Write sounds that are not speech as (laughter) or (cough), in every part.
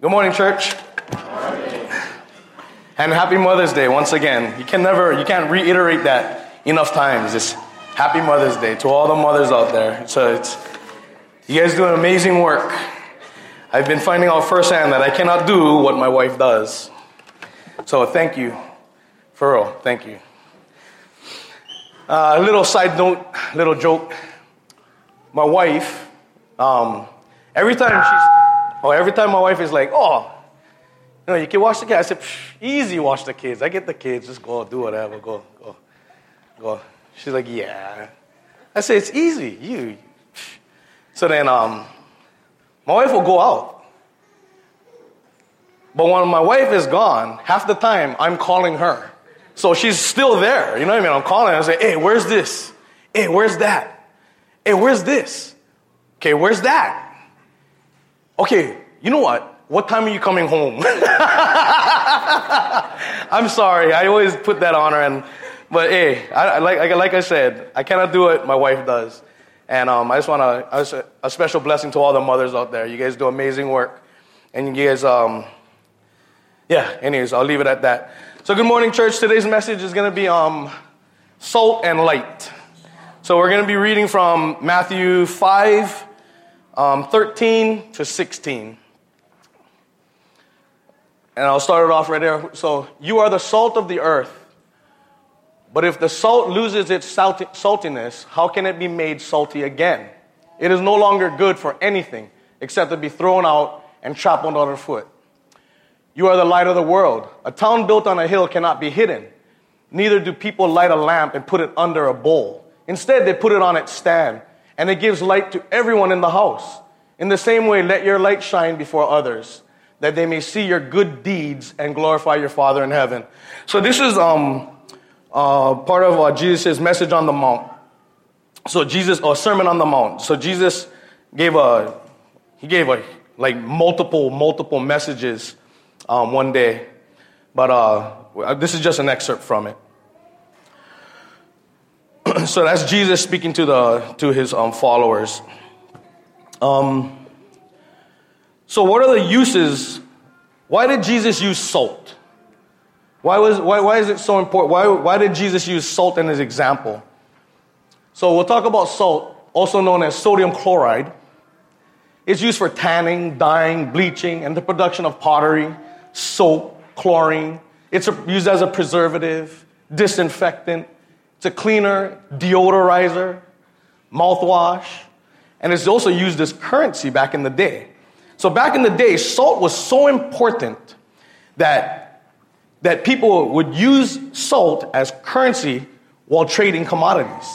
Good morning, church. And happy Mother's Day once again. You can never, you can't reiterate that enough times. Just happy Mother's Day to all the mothers out there. So it's, you guys do an amazing work. I've been finding out firsthand that I cannot do what my wife does. So thank you. For real, thank you. Uh, a little side note, little joke. My wife, um, every time she's, oh, every time my wife is like, oh, you know, you can watch the kids. I said, easy, watch the kids. I get the kids. Just go, do whatever. Go, go, go. She's like, yeah. I said, it's easy. You. So then, um, my wife will go out. But when my wife is gone, half the time I'm calling her. So she's still there. You know what I mean? I'm calling her. I say, hey, where's this? Hey, where's that? Hey, where's this? Okay, where's that? Okay, you know what? What time are you coming home? (laughs) I'm sorry. I always put that on her. And, but hey, I, like, like I said, I cannot do it. My wife does. And um, I just want to, a special blessing to all the mothers out there. You guys do amazing work. And you guys, um, yeah, anyways, I'll leave it at that. So, good morning, church. Today's message is going to be um, salt and light. So, we're going to be reading from Matthew 5, um, 13 to 16. And I'll start it off right there. So, you are the salt of the earth. But if the salt loses its saltiness, how can it be made salty again? It is no longer good for anything except to be thrown out and trampled underfoot. You are the light of the world. A town built on a hill cannot be hidden. Neither do people light a lamp and put it under a bowl. Instead, they put it on its stand, and it gives light to everyone in the house. In the same way, let your light shine before others, that they may see your good deeds and glorify your Father in heaven. So, this is um, uh, part of uh, Jesus' message on the Mount. So Jesus, or Sermon on the Mount. So Jesus gave a, he gave a, like multiple, multiple messages um, one day. But uh, this is just an excerpt from it. (clears throat) so that's Jesus speaking to, the, to his um, followers. Um, so, what are the uses? Why did Jesus use salt? Why, was, why, why is it so important? Why, why did Jesus use salt in his example? So we'll talk about salt, also known as sodium chloride. It's used for tanning, dyeing, bleaching, and the production of pottery, soap, chlorine. It's used as a preservative, disinfectant. It's a cleaner, deodorizer, mouthwash, and it's also used as currency back in the day. So back in the day, salt was so important that that people would use salt as currency while trading commodities.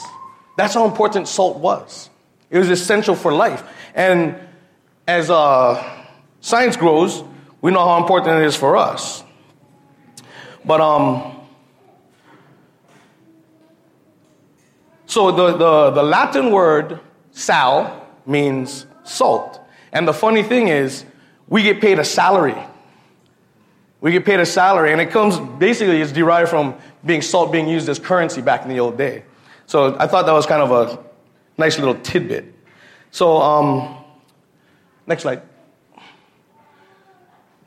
That's how important salt was. It was essential for life. And as uh, science grows, we know how important it is for us. But um, so the, the, the Latin word sal means salt. And the funny thing is, we get paid a salary we get paid a salary, and it comes basically it's derived from being salt being used as currency back in the old day. So I thought that was kind of a nice little tidbit. So um, next slide.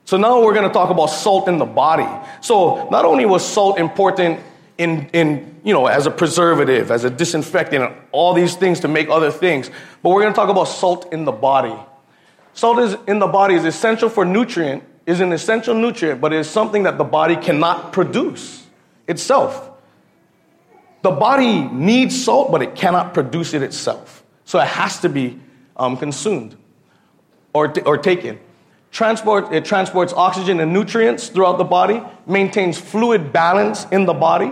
So now we're going to talk about salt in the body. So not only was salt important in, in you know as a preservative, as a disinfectant, and all these things to make other things, but we're going to talk about salt in the body. Salt is in the body is essential for nutrient is an essential nutrient, but it is something that the body cannot produce itself. The body needs salt, but it cannot produce it itself. So it has to be um, consumed or, t- or taken. Transport, it transports oxygen and nutrients throughout the body, maintains fluid balance in the body.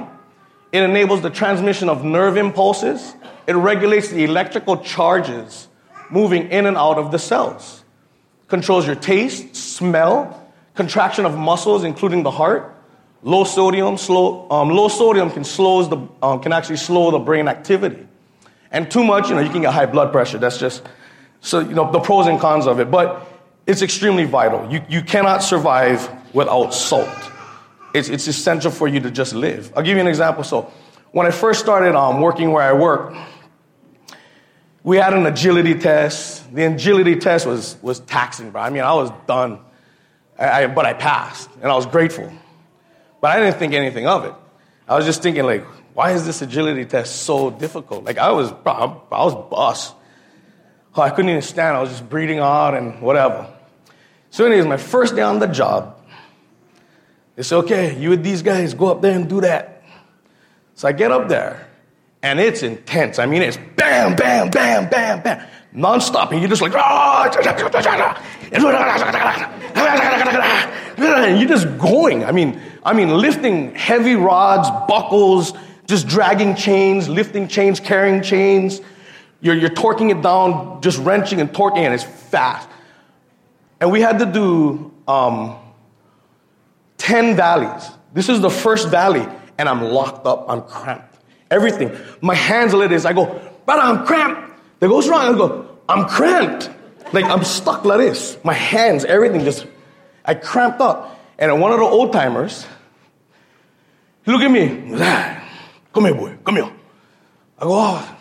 It enables the transmission of nerve impulses. It regulates the electrical charges moving in and out of the cells. Controls your taste, smell, contraction of muscles, including the heart. Low sodium, slow, um, low sodium can, slows the, um, can actually slow the brain activity. And too much, you know, you can get high blood pressure. That's just, so, you know, the pros and cons of it. But it's extremely vital. You, you cannot survive without salt. It's, it's essential for you to just live. I'll give you an example. So, when I first started um, working where I work, we had an agility test. The agility test was, was taxing, bro. I mean, I was done. I, I, but I passed, and I was grateful. But I didn't think anything of it. I was just thinking, like, why is this agility test so difficult? Like, I was, I was bust. Oh, I couldn't even stand. I was just breathing out and whatever. So, anyways, my first day on the job, said, okay, you with these guys, go up there and do that. So I get up there, and it's intense. I mean, it's bam, bam, bam, bam, bam, nonstop. And you're just like, and you're just going. I mean, I mean, lifting heavy rods, buckles, just dragging chains, lifting chains, carrying chains. You're, you're torquing it down, just wrenching and torquing, and it's fast. And we had to do um, 10 valleys. This is the first valley, and I'm locked up, I'm cramped. Everything. My hands are like this. I go, brother, I'm cramped. They goes wrong. I go, I'm cramped. Like I'm stuck like this. My hands, everything just, I cramped up. And one of the old timers, he look at me, come here, boy, come here. I go, oh,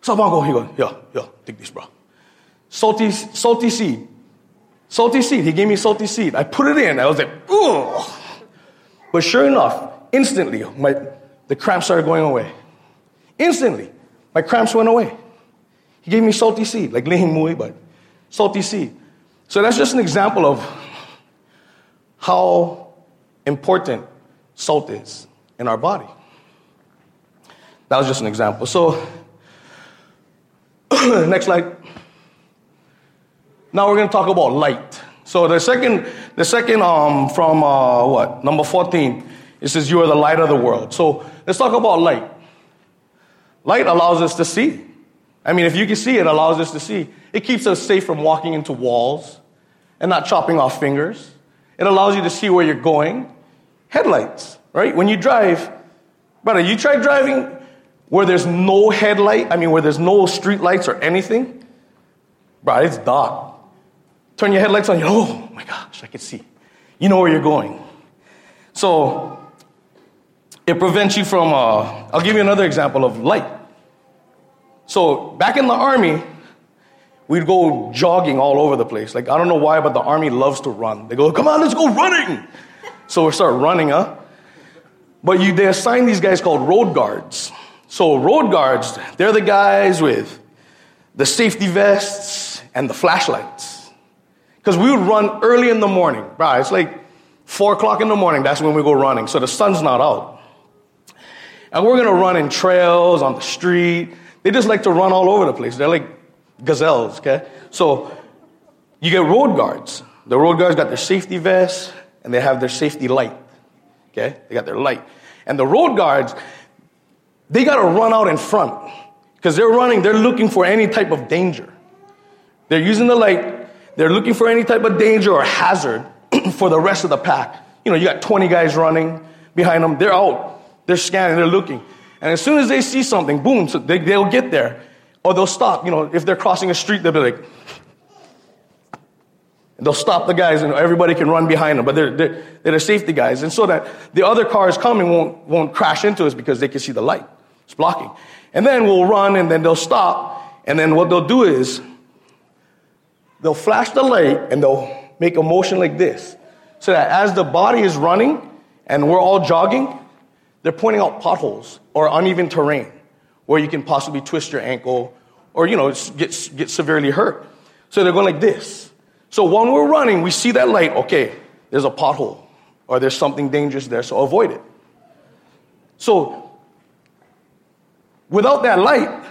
stop, Uncle. He goes, yeah, yeah, take this, bro. Salty, salty seed. Salty seed. He gave me salty seed. I put it in. I was like, ugh. But sure enough, instantly, my, the cramps started going away. Instantly, my cramps went away. He gave me salty seed, like li hing mui, but salty seed. So that's just an example of how important salt is in our body. That was just an example. So, (clears throat) next slide. Now we're going to talk about light. So the second, the second um, from uh, what number fourteen, it says you are the light of the world. So let's talk about light. Light allows us to see. I mean, if you can see, it allows us to see. It keeps us safe from walking into walls and not chopping off fingers. It allows you to see where you're going. Headlights, right? When you drive, brother, you try driving where there's no headlight, I mean, where there's no street lights or anything, bro, it's dark. Turn your headlights on, oh my gosh, I can see. You know where you're going. So, it prevents you from, uh, I'll give you another example of light. So, back in the army, we'd go jogging all over the place. Like, I don't know why, but the army loves to run. They go, come on, let's go running. So we start running, huh? But you, they assign these guys called road guards. So, road guards, they're the guys with the safety vests and the flashlights. Because we would run early in the morning. Right, it's like four o'clock in the morning. That's when we go running. So the sun's not out. And we're to run in trails, on the street. They just like to run all over the place. They're like gazelles, okay? So you get road guards. The road guards got their safety vests and they have their safety light, okay? They got their light. And the road guards, they got to run out in front because they're running, they're looking for any type of danger. They're using the light, they're looking for any type of danger or hazard (clears throat) for the rest of the pack. You know, you got 20 guys running behind them, they're out, they're scanning, they're looking. And as soon as they see something, boom, so they, they'll get there. Or they'll stop. You know, if they're crossing a street, they'll be like, They'll stop the guys and everybody can run behind them, but they're, they're, they're the safety guys. And so that the other cars coming won't, won't crash into us because they can see the light. It's blocking. And then we'll run and then they'll stop. And then what they'll do is they'll flash the light and they'll make a motion like this. So that as the body is running and we're all jogging, they're pointing out potholes or uneven terrain where you can possibly twist your ankle or, you know, get, get severely hurt. So they're going like this. So when we're running, we see that light, okay, there's a pothole or there's something dangerous there, so avoid it. So without that light,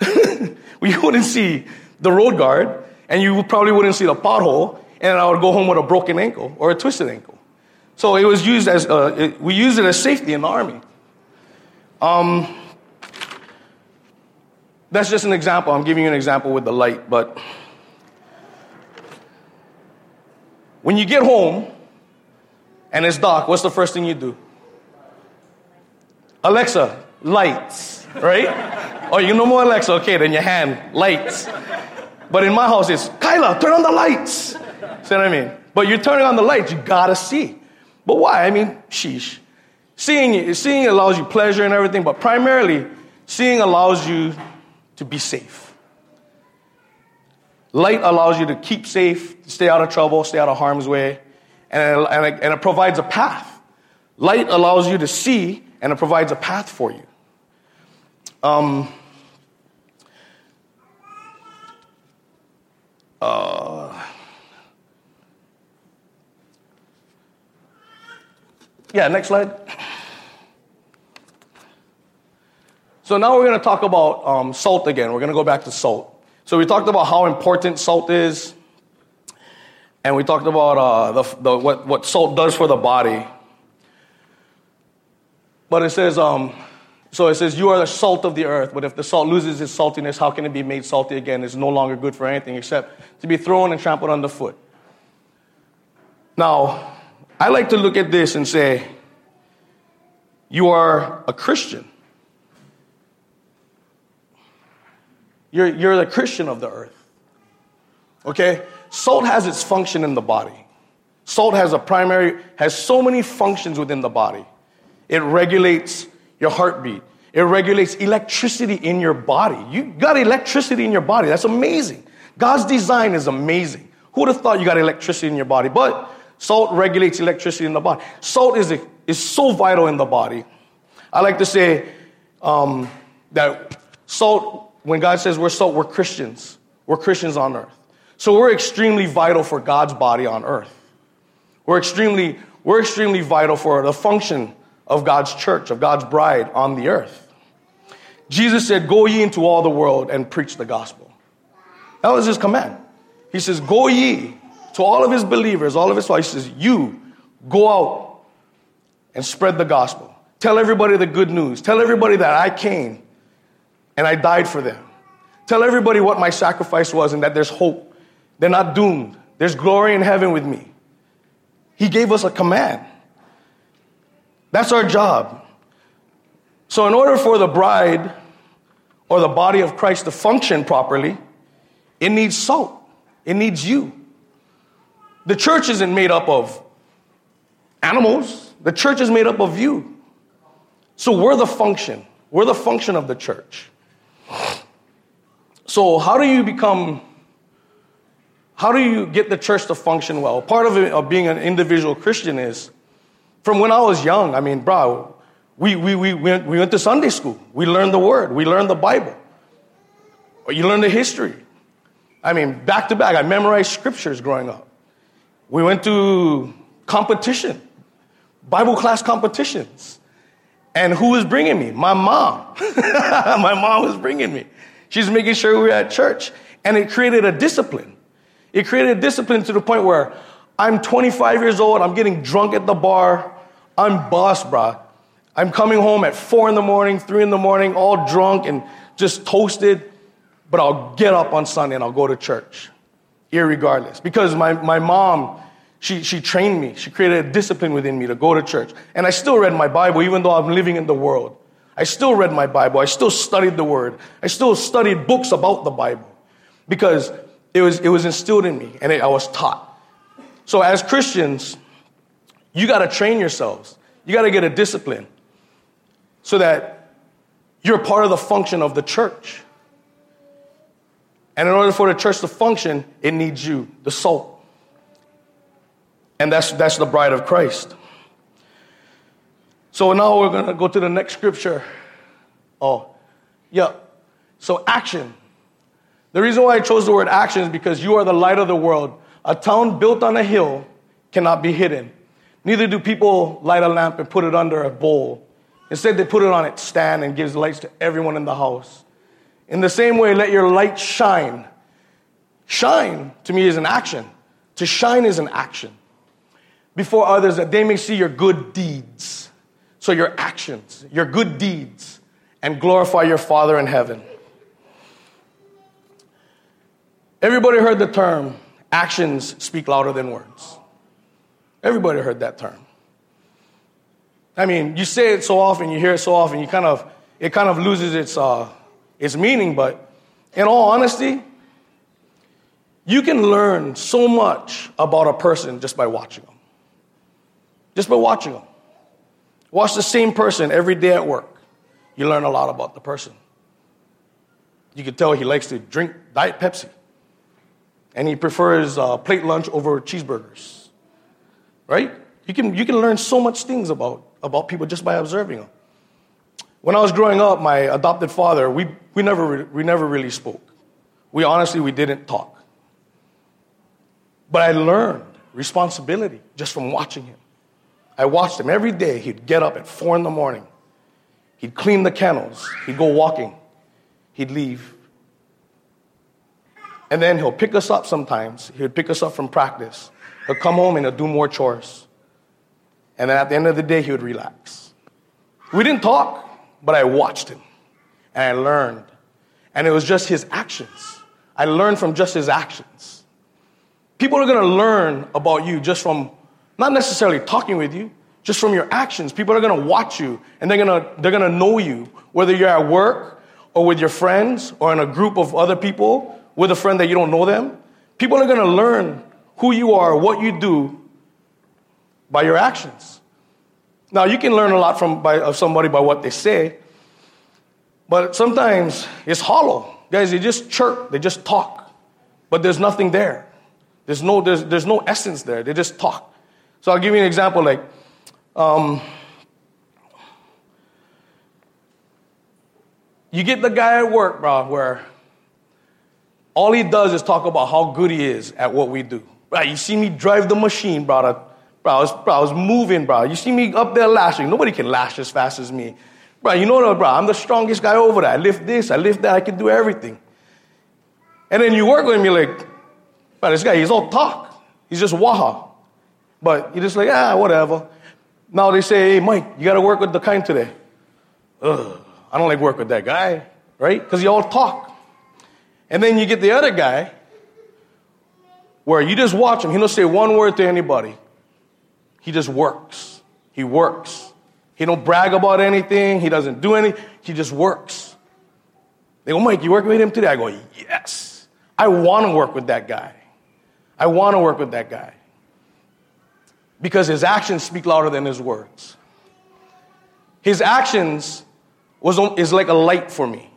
(laughs) we wouldn't see the road guard and you probably wouldn't see the pothole and I would go home with a broken ankle or a twisted ankle. So it was used as, uh, it, we use it as safety in the army. Um, that's just an example. I'm giving you an example with the light, but when you get home and it's dark, what's the first thing you do? Alexa, lights, right? oh, you know more Alexa, okay, then your hand, lights. But in my house, it's Kyla, turn on the lights. See what I mean? But you're turning on the lights, you gotta see. But why? I mean, sheesh. Seeing, seeing allows you pleasure and everything, but primarily, seeing allows you to be safe. Light allows you to keep safe, stay out of trouble, stay out of harm's way. and it, and, it, and it provides a path. Light allows you to see, and it provides a path for you. Um, uh, yeah, next slide. So now we're going to talk about um, salt again. We're going to go back to salt. So we talked about how important salt is, and we talked about uh, the, the, what, what salt does for the body. But it says, um, so it says, You are the salt of the earth, but if the salt loses its saltiness, how can it be made salty again? It's no longer good for anything except to be thrown and trampled underfoot. Now, I like to look at this and say, You are a Christian. You're, you're the Christian of the earth. Okay? Salt has its function in the body. Salt has a primary, has so many functions within the body. It regulates your heartbeat. It regulates electricity in your body. You got electricity in your body. That's amazing. God's design is amazing. Who would have thought you got electricity in your body? But salt regulates electricity in the body. Salt is, is so vital in the body. I like to say um, that salt when God says we're salt, we're Christians. We're Christians on earth. So we're extremely vital for God's body on earth. We're extremely, we're extremely vital for the function of God's church, of God's bride on the earth. Jesus said, Go ye into all the world and preach the gospel. That was his command. He says, Go ye to all of his believers, all of his followers. He says, You go out and spread the gospel. Tell everybody the good news. Tell everybody that I came and I died for them. Tell everybody what my sacrifice was and that there's hope. They're not doomed. There's glory in heaven with me. He gave us a command. That's our job. So, in order for the bride or the body of Christ to function properly, it needs salt, it needs you. The church isn't made up of animals, the church is made up of you. So, we're the function. We're the function of the church. So, how do you become, how do you get the church to function well? Part of, it, of being an individual Christian is from when I was young, I mean, bro, we, we, we, went, we went to Sunday school. We learned the word, we learned the Bible. Or You learn the history. I mean, back to back, I memorized scriptures growing up. We went to competition, Bible class competitions. And who was bringing me? My mom. (laughs) My mom was bringing me. She's making sure we were at church. And it created a discipline. It created a discipline to the point where I'm 25 years old, I'm getting drunk at the bar, I'm boss, bro. I'm coming home at four in the morning, three in the morning, all drunk and just toasted, but I'll get up on Sunday and I'll go to church, irregardless. Because my, my mom, she, she trained me. She created a discipline within me to go to church. And I still read my Bible, even though I'm living in the world. I still read my Bible. I still studied the Word. I still studied books about the Bible because it was, it was instilled in me and it, I was taught. So, as Christians, you got to train yourselves. You got to get a discipline so that you're part of the function of the church. And in order for the church to function, it needs you, the salt. And that's, that's the bride of Christ. So now we're going to go to the next scripture. Oh, yeah. So action. The reason why I chose the word action is because you are the light of the world. A town built on a hill cannot be hidden. Neither do people light a lamp and put it under a bowl. Instead, they put it on its stand and gives lights to everyone in the house. In the same way, let your light shine. Shine to me is an action. To shine is an action before others that they may see your good deeds. So, your actions, your good deeds, and glorify your Father in heaven. Everybody heard the term actions speak louder than words. Everybody heard that term. I mean, you say it so often, you hear it so often, you kind of it kind of loses its uh, its meaning. But in all honesty, you can learn so much about a person just by watching them just by watching them. Watch the same person every day at work. You learn a lot about the person. You can tell he likes to drink Diet Pepsi. And he prefers uh, plate lunch over cheeseburgers. Right? You can, you can learn so much things about, about people just by observing them. When I was growing up, my adopted father, we, we, never, we never really spoke. We honestly, we didn't talk. But I learned responsibility just from watching him. I watched him every day. He'd get up at four in the morning. He'd clean the kennels. He'd go walking. He'd leave. And then he'll pick us up sometimes. He'd pick us up from practice. He'll come home and he'll do more chores. And then at the end of the day, he would relax. We didn't talk, but I watched him and I learned. And it was just his actions. I learned from just his actions. People are to learn about you just from not necessarily talking with you, just from your actions. People are to watch you and they're to they're to know you whether you're at work or with your friends or in a group of other people with a friend that you don't know them. People are to learn who you are, what you do by your actions. Now, you can learn a lot from by, of somebody by what they say, but sometimes it's hollow. Guys, they just chirp, they just talk, but there's nothing there. There's no, there's, there's no essence there. They just talk. So I'll give you an example like, um, you get the guy at work, bro, where all he does is talk about how good he is at what we do. Right, you see me drive the machine, bro. Bro, I was, bro, I was moving, bro. You see me up there lashing. Nobody can lash as fast as me. Bro, you know what, bro? I'm the strongest guy over there. I lift this, I lift that, I can do everything. And then you work with me like, bro, this guy, he's all talk. He's just waha. But you're just like, ah, whatever. Now they say, hey, Mike, you got to work with the kind today. Ugh, I don't like work with that guy, right? Because you all talk. And then you get the other guy where you just watch him. He don't say one word to anybody. He just works. He works. He don't brag about anything. He doesn't do anything. He just works. They go, Mike, you work with him today? I go, yes. I want to work with that guy. I want to work with that guy. Because his actions speak louder than his words. His actions was, is like a light for me.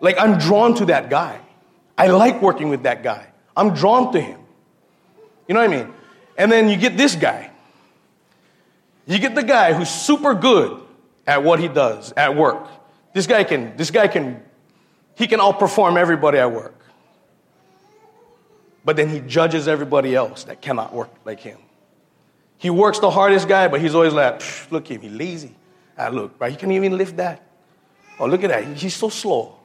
Like I'm drawn to that guy. I like working with that guy. I'm drawn to him. You know what I mean? And then you get this guy. You get the guy who's super good at what he does at work. This guy can, this guy can, he can outperform everybody at work. But then he judges everybody else that cannot work like him. He works the hardest guy, but he's always like, look at him, he's lazy. Ah, look, right? he can't even lift that. Oh, look at that. He's so slow.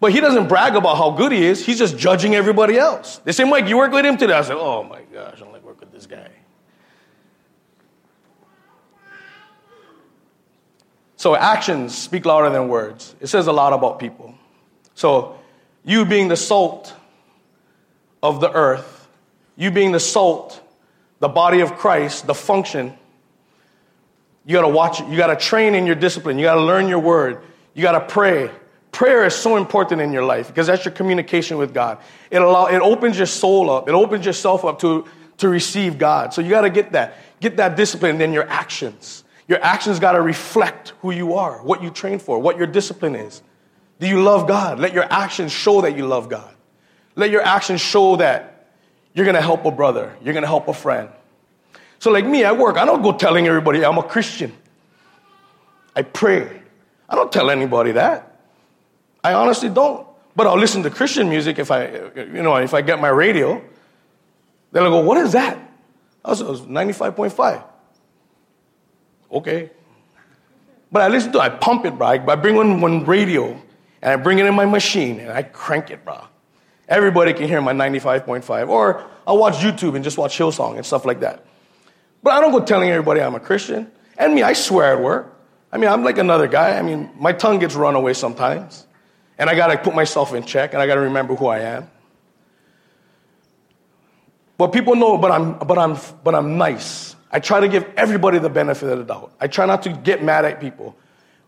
But he doesn't brag about how good he is. He's just judging everybody else. They say, Mike, you work with him today? I said, oh my gosh, I don't like work with this guy. So actions speak louder than words. It says a lot about people. So you being the salt of the earth, you being the salt, the body of Christ, the function, you gotta watch it. You gotta train in your discipline. You gotta learn your word. You gotta pray. Prayer is so important in your life because that's your communication with God. It, allow, it opens your soul up. It opens yourself up to, to receive God. So you got to get that. Get that discipline then your actions. Your actions got to reflect who you are, what you train for, what your discipline is. Do you love God? Let your actions show that you love God. Let your actions show that you're going to help a brother, you're going to help a friend. So, like me at work, I don't go telling everybody I'm a Christian. I pray. I don't tell anybody that. I honestly don't. But I'll listen to Christian music if I, you know, if I get my radio. They'll go, what is that? I was, was 95.5. Okay. But I listen to it, I pump it, bro. I bring on one radio and I bring it in my machine and I crank it, bro. Everybody can hear my 95.5. Or I'll watch YouTube and just watch Hillsong and stuff like that. But I don't go telling everybody I'm a Christian. And me, I swear at work. I mean, I'm like another guy. I mean, my tongue gets run away sometimes. And I got to put myself in check and I got to remember who I am. But people know, but I'm, but, I'm, but I'm nice. I try to give everybody the benefit of the doubt. I try not to get mad at people.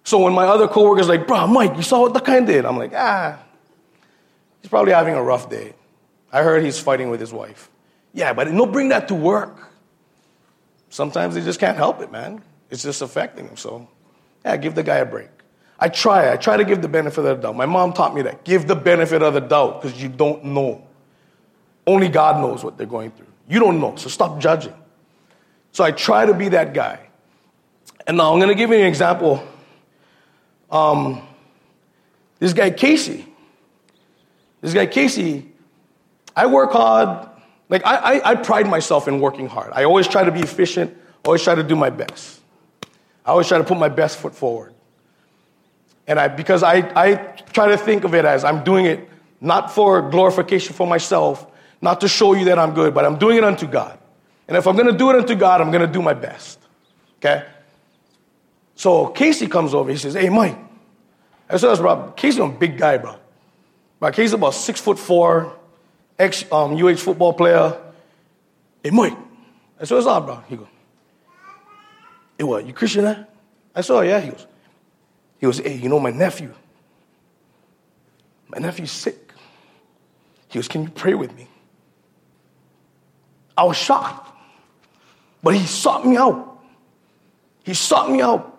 So when my other coworkers like, bro, Mike, you saw what the guy did? I'm like, ah, he's probably having a rough day. I heard he's fighting with his wife. Yeah, but don't bring that to work. Sometimes they just can't help it, man. It's just affecting them. So, yeah, give the guy a break. I try. I try to give the benefit of the doubt. My mom taught me that. Give the benefit of the doubt because you don't know. Only God knows what they're going through. You don't know, so stop judging. So I try to be that guy. And now I'm going to give you an example. Um, this guy, Casey. This guy, Casey, I work hard. Like, I, I, I pride myself in working hard. I always try to be efficient, always try to do my best. I always try to put my best foot forward. And I, because I, I try to think of it as I'm doing it not for glorification for myself, not to show you that I'm good, but I'm doing it unto God. And if I'm going to do it unto God, I'm going to do my best. Okay? So Casey comes over. He says, Hey, Mike. I said, bro, Casey's a big guy, bro. But Casey's about six foot four, ex um, UH football player. Hey, Mike. I said, What's up, bro? He goes, Hey, what? You Christian, eh? I said, oh, Yeah. He goes, He goes, Hey, you know my nephew? My nephew's sick. He goes, Can you pray with me? I was shocked. But he sought me out. He sought me out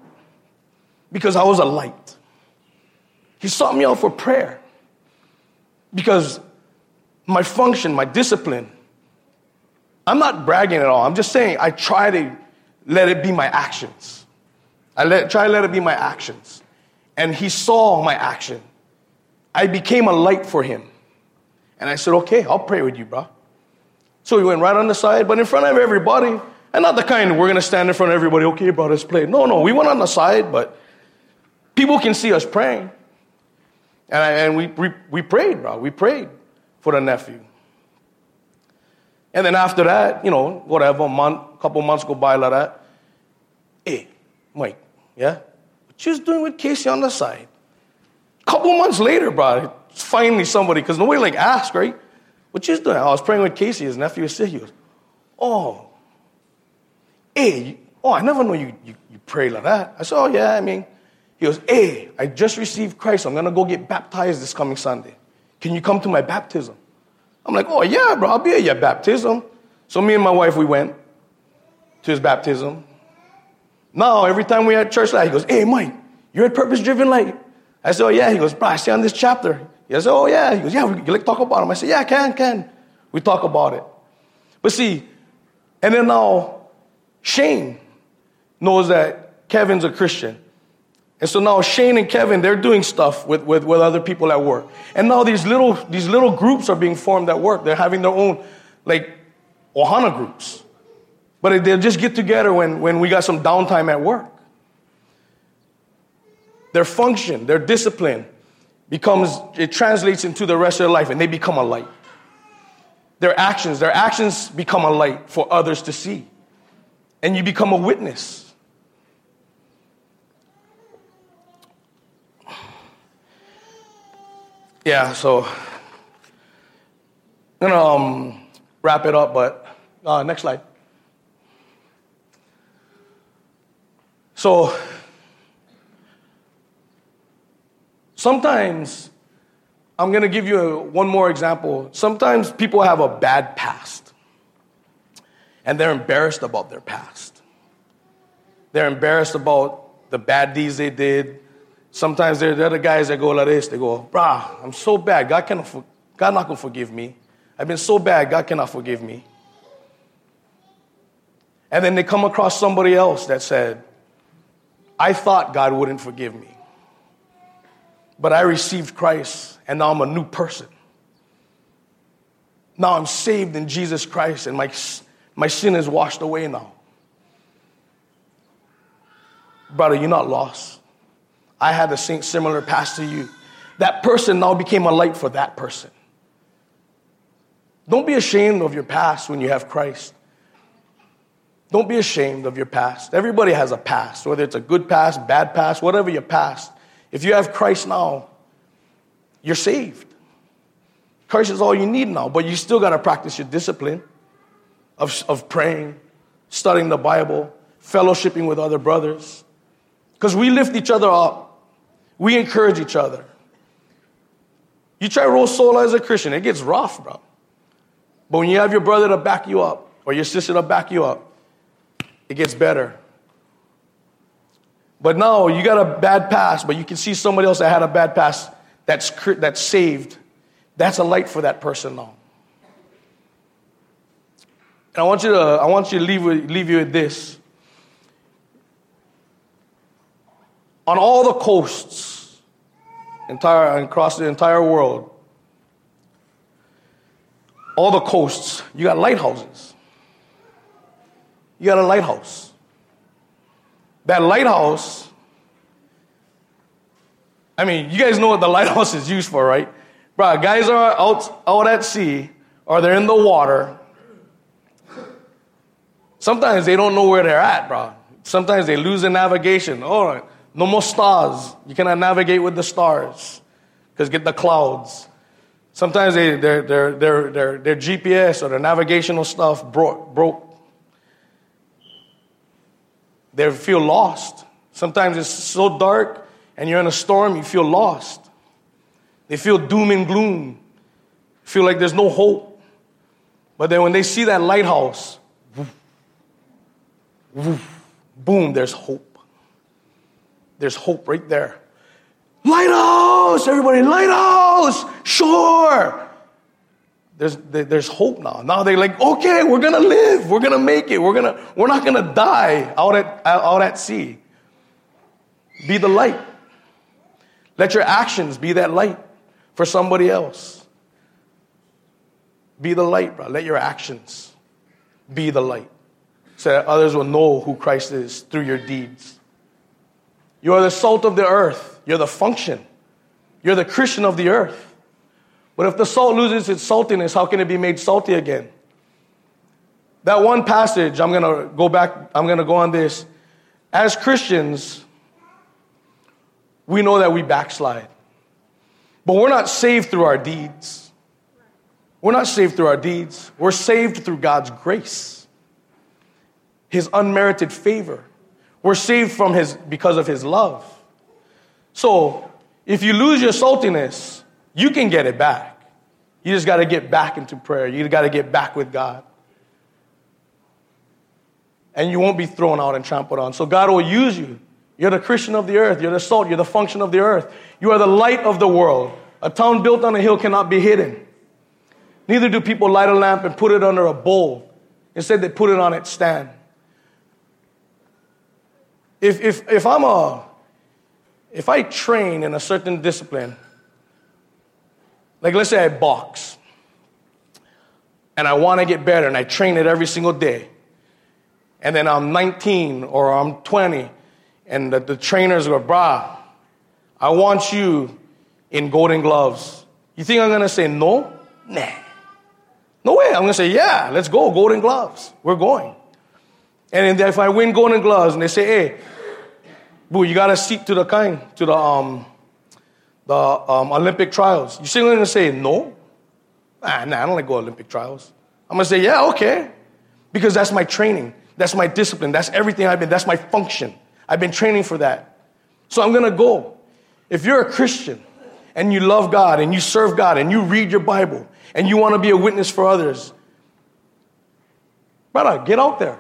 because I was a light. He sought me out for prayer because my function, my discipline, I'm not bragging at all. I'm just saying I try to let it be my actions. I let, try to let it be my actions. And he saw my action. I became a light for him. And I said, okay, I'll pray with you, bro. So he went right on the side, but in front of everybody, and not the kind we're gonna stand in front of everybody, okay, bro, let's play. No, no, we went on the side, but people can see us praying. And, I, and we, we, we prayed, bro. We prayed for the nephew. And then after that, you know, whatever, a month, couple months go by like that. Hey, Mike, yeah? You was doing with Casey on the side? A Couple months later, bro, finally somebody, because nobody like asked, right? What was doing? I was praying with Casey, his nephew was sick. He goes, oh, hey, oh, I never know you, you, you pray like that. I said, oh, yeah, I mean, he goes, hey, I just received Christ. I'm going to go get baptized this coming Sunday. Can you come to my baptism? I'm like, oh, yeah, bro, I'll be at your baptism. So me and my wife, we went to his baptism. Now, every time we at church, light, he goes, hey, Mike, you're at Purpose Driven Life. I said, oh, yeah. He goes, bro, I see on this chapter. He said, oh, yeah. He goes, yeah, we can talk about him. I said, yeah, I can, can. We talk about it. But see, and then now Shane knows that Kevin's a Christian. And so now Shane and Kevin, they're doing stuff with, with, with other people at work. And now these little, these little groups are being formed at work. They're having their own, like, Ohana groups. But they'll just get together when, when we got some downtime at work. Their function, their discipline becomes, it translates into the rest of their life and they become a light. Their actions, their actions become a light for others to see. And you become a witness. Yeah, so I'm gonna um, wrap it up, but uh, next slide. So sometimes I'm gonna give you a, one more example. Sometimes people have a bad past, and they're embarrassed about their past. They're embarrassed about the bad deeds they did, Sometimes there, are the guys that go like this. They go, brah, I'm so bad. God cannot, God not gonna forgive me. I've been so bad. God cannot forgive me. And then they come across somebody else that said, I thought God wouldn't forgive me. But I received Christ and now I'm a new person. Now I'm saved in Jesus Christ and my, my sin is washed away now. Brother, you're not lost. I had a similar past to you. That person now became a light for that person. Don't be ashamed of your past when you have Christ. Don't be ashamed of your past. Everybody has a past, whether it's a good past, bad past, whatever your past. If you have Christ now, you're saved. Christ is all you need now, but you still got to practice your discipline of, of praying, studying the Bible, fellowshipping with other brothers. Because we lift each other up. We encourage each other. You try to roll solo as a Christian, it gets rough, bro. But when you have your brother to back you up or your sister to back you up, it gets better. But now you got a bad past, but you can see somebody else that had a bad past that's, that's saved. That's a light for that person now. And I want you to, I want you to leave, leave you with this. On all the coasts, entire, across the entire world, all the coasts, you got lighthouses. You got a lighthouse. That lighthouse, I mean, you guys know what the (laughs) lighthouse is used for, right? Bro, guys are out, out at sea or they're in the water. Sometimes they don't know where they're at, bro. Sometimes they lose the navigation. Oh, no more stars. You cannot navigate with the stars because get the clouds. Sometimes they, their, their, their, their, their GPS or their navigational stuff broke. broke. They feel lost. Sometimes it's so dark and you're in a storm, you feel lost. They feel doom and gloom, feel like there's no hope. But then when they see that lighthouse, boom, there's hope. There's hope right there. Lighthouse, everybody, lighthouse, shore. There's, there's hope now. Now they're like, okay, we're gonna live, we're gonna make it, we're gonna, we're not gonna die out at, out at sea. Be the light. Let your actions be that light for somebody else. Be the light, bro. Let your actions be the light so that others will know who Christ is through your deeds. You are the salt of the earth, you're the function, you're the Christian of the earth. But if the salt loses its saltiness, how can it be made salty again? That one passage, I'm going to go back, I'm going to go on this. As Christians, we know that we backslide. But we're not saved through our deeds. We're not saved through our deeds. We're saved through God's grace, His unmerited favor. We're saved from His because of His love. So, if you lose your saltiness, you can get it back. You just got to get back into prayer. You got to get back with God. And you won't be thrown out and trampled on. So God will use you you're the Christian of the earth. You're the salt. You're the function of the earth. You are the light of the world. A town built on a hill cannot be hidden. Neither do people light a lamp and put it under a bowl. Instead, they put it on its stand. If, if, if I'm a, if I train in a certain discipline, like let's say I box, and I want to get better, and I train it every single day, and then I'm 19 or I'm 20, and the, the trainers go, brah, I want you in golden gloves. You think I'm gonna say no? Nah. No way. I'm gonna say, yeah, let's go, golden gloves. We're going. And if I win golden gloves and they say, hey, boo, you got a seat to the kind, to the um, the um, Olympic trials. You still gonna say no? Ah, nah, I don't like go Olympic trials. I'm gonna say, yeah, okay. Because that's my training. That's my discipline. That's everything I've been, that's my function. I've been training for that. So I'm going to go. If you're a Christian and you love God and you serve God and you read your Bible and you want to be a witness for others, brother, get out there.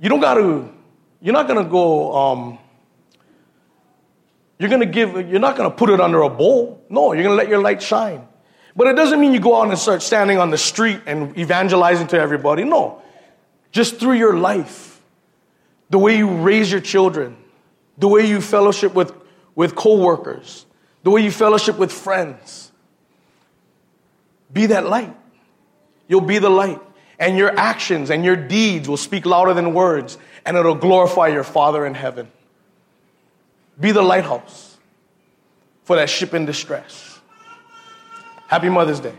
You don't got to, you're not going to go, um, you're going to give, you're not going to put it under a bowl. No, you're going to let your light shine. But it doesn't mean you go out and start standing on the street and evangelizing to everybody. No. Just through your life the way you raise your children, the way you fellowship with, with coworkers, the way you fellowship with friends. Be that light. You'll be the light. And your actions and your deeds will speak louder than words, and it'll glorify your Father in heaven. Be the lighthouse for that ship in distress. Happy Mother's Day.